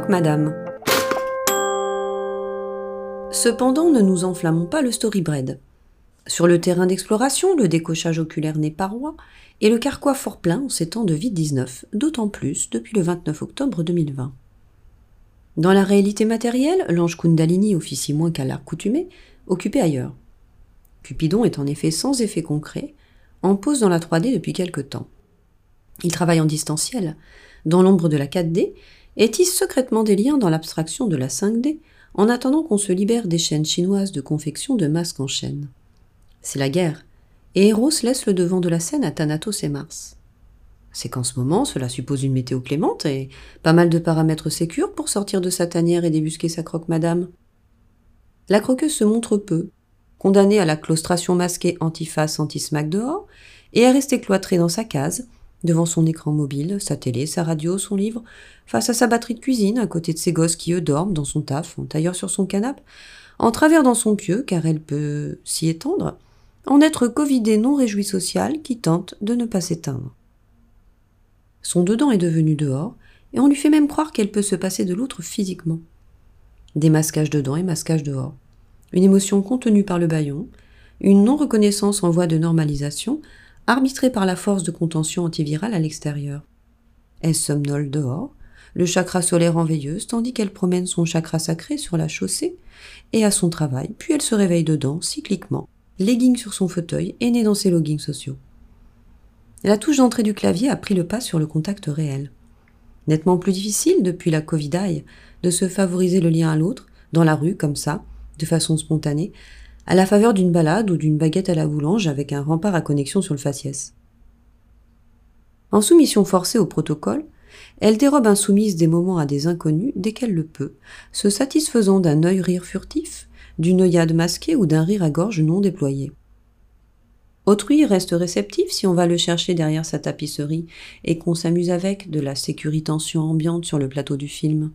madame. Cependant, ne nous enflammons pas le storybread. Sur le terrain d'exploration, le décochage oculaire n'est pas roi, et le carquois fort plein en ces temps de Vide-19, d'autant plus depuis le 29 octobre 2020. Dans la réalité matérielle, l'ange Kundalini officie moins qu'à l'accoutumée, occupé ailleurs. Cupidon est en effet sans effet concret, en pose dans la 3D depuis quelque temps. Il travaille en distanciel, dans l'ombre de la 4D, et tisse secrètement des liens dans l'abstraction de la 5D, en attendant qu'on se libère des chaînes chinoises de confection de masques en chaîne. C'est la guerre, et Eros laisse le devant de la scène à Thanatos et Mars. C'est qu'en ce moment, cela suppose une météo clémente et pas mal de paramètres sécures pour sortir de sa tanière et débusquer sa croque madame. La croqueuse se montre peu, condamnée à la claustration masquée antiface anti-smack dehors, et à rester cloîtrée dans sa case, devant son écran mobile, sa télé, sa radio, son livre, face à sa batterie de cuisine, à côté de ses gosses qui eux dorment dans son taf, en tailleur sur son canapé, en travers dans son pieu, car elle peut s'y étendre, en être covidé non réjoui social qui tente de ne pas s'éteindre. Son dedans est devenu dehors, et on lui fait même croire qu'elle peut se passer de l'autre physiquement. Des masquages dedans et masquages dehors. Une émotion contenue par le baillon, une non-reconnaissance en voie de normalisation, arbitrée par la force de contention antivirale à l'extérieur. Elle somnole dehors, le chakra solaire en veilleuse, tandis qu'elle promène son chakra sacré sur la chaussée et à son travail, puis elle se réveille dedans, cycliquement, legging sur son fauteuil et née dans ses loggings sociaux. La touche d'entrée du clavier a pris le pas sur le contact réel. Nettement plus difficile, depuis la Covidaille, de se favoriser le lien à l'autre, dans la rue, comme ça, de façon spontanée, à la faveur d'une balade ou d'une baguette à la boulange avec un rempart à connexion sur le faciès. En soumission forcée au protocole, elle dérobe insoumise des moments à des inconnus dès qu'elle le peut, se satisfaisant d'un œil rire furtif, d'une œillade masquée ou d'un rire à gorge non déployé. Autrui reste réceptif si on va le chercher derrière sa tapisserie et qu'on s'amuse avec de la sécurité tension ambiante sur le plateau du film.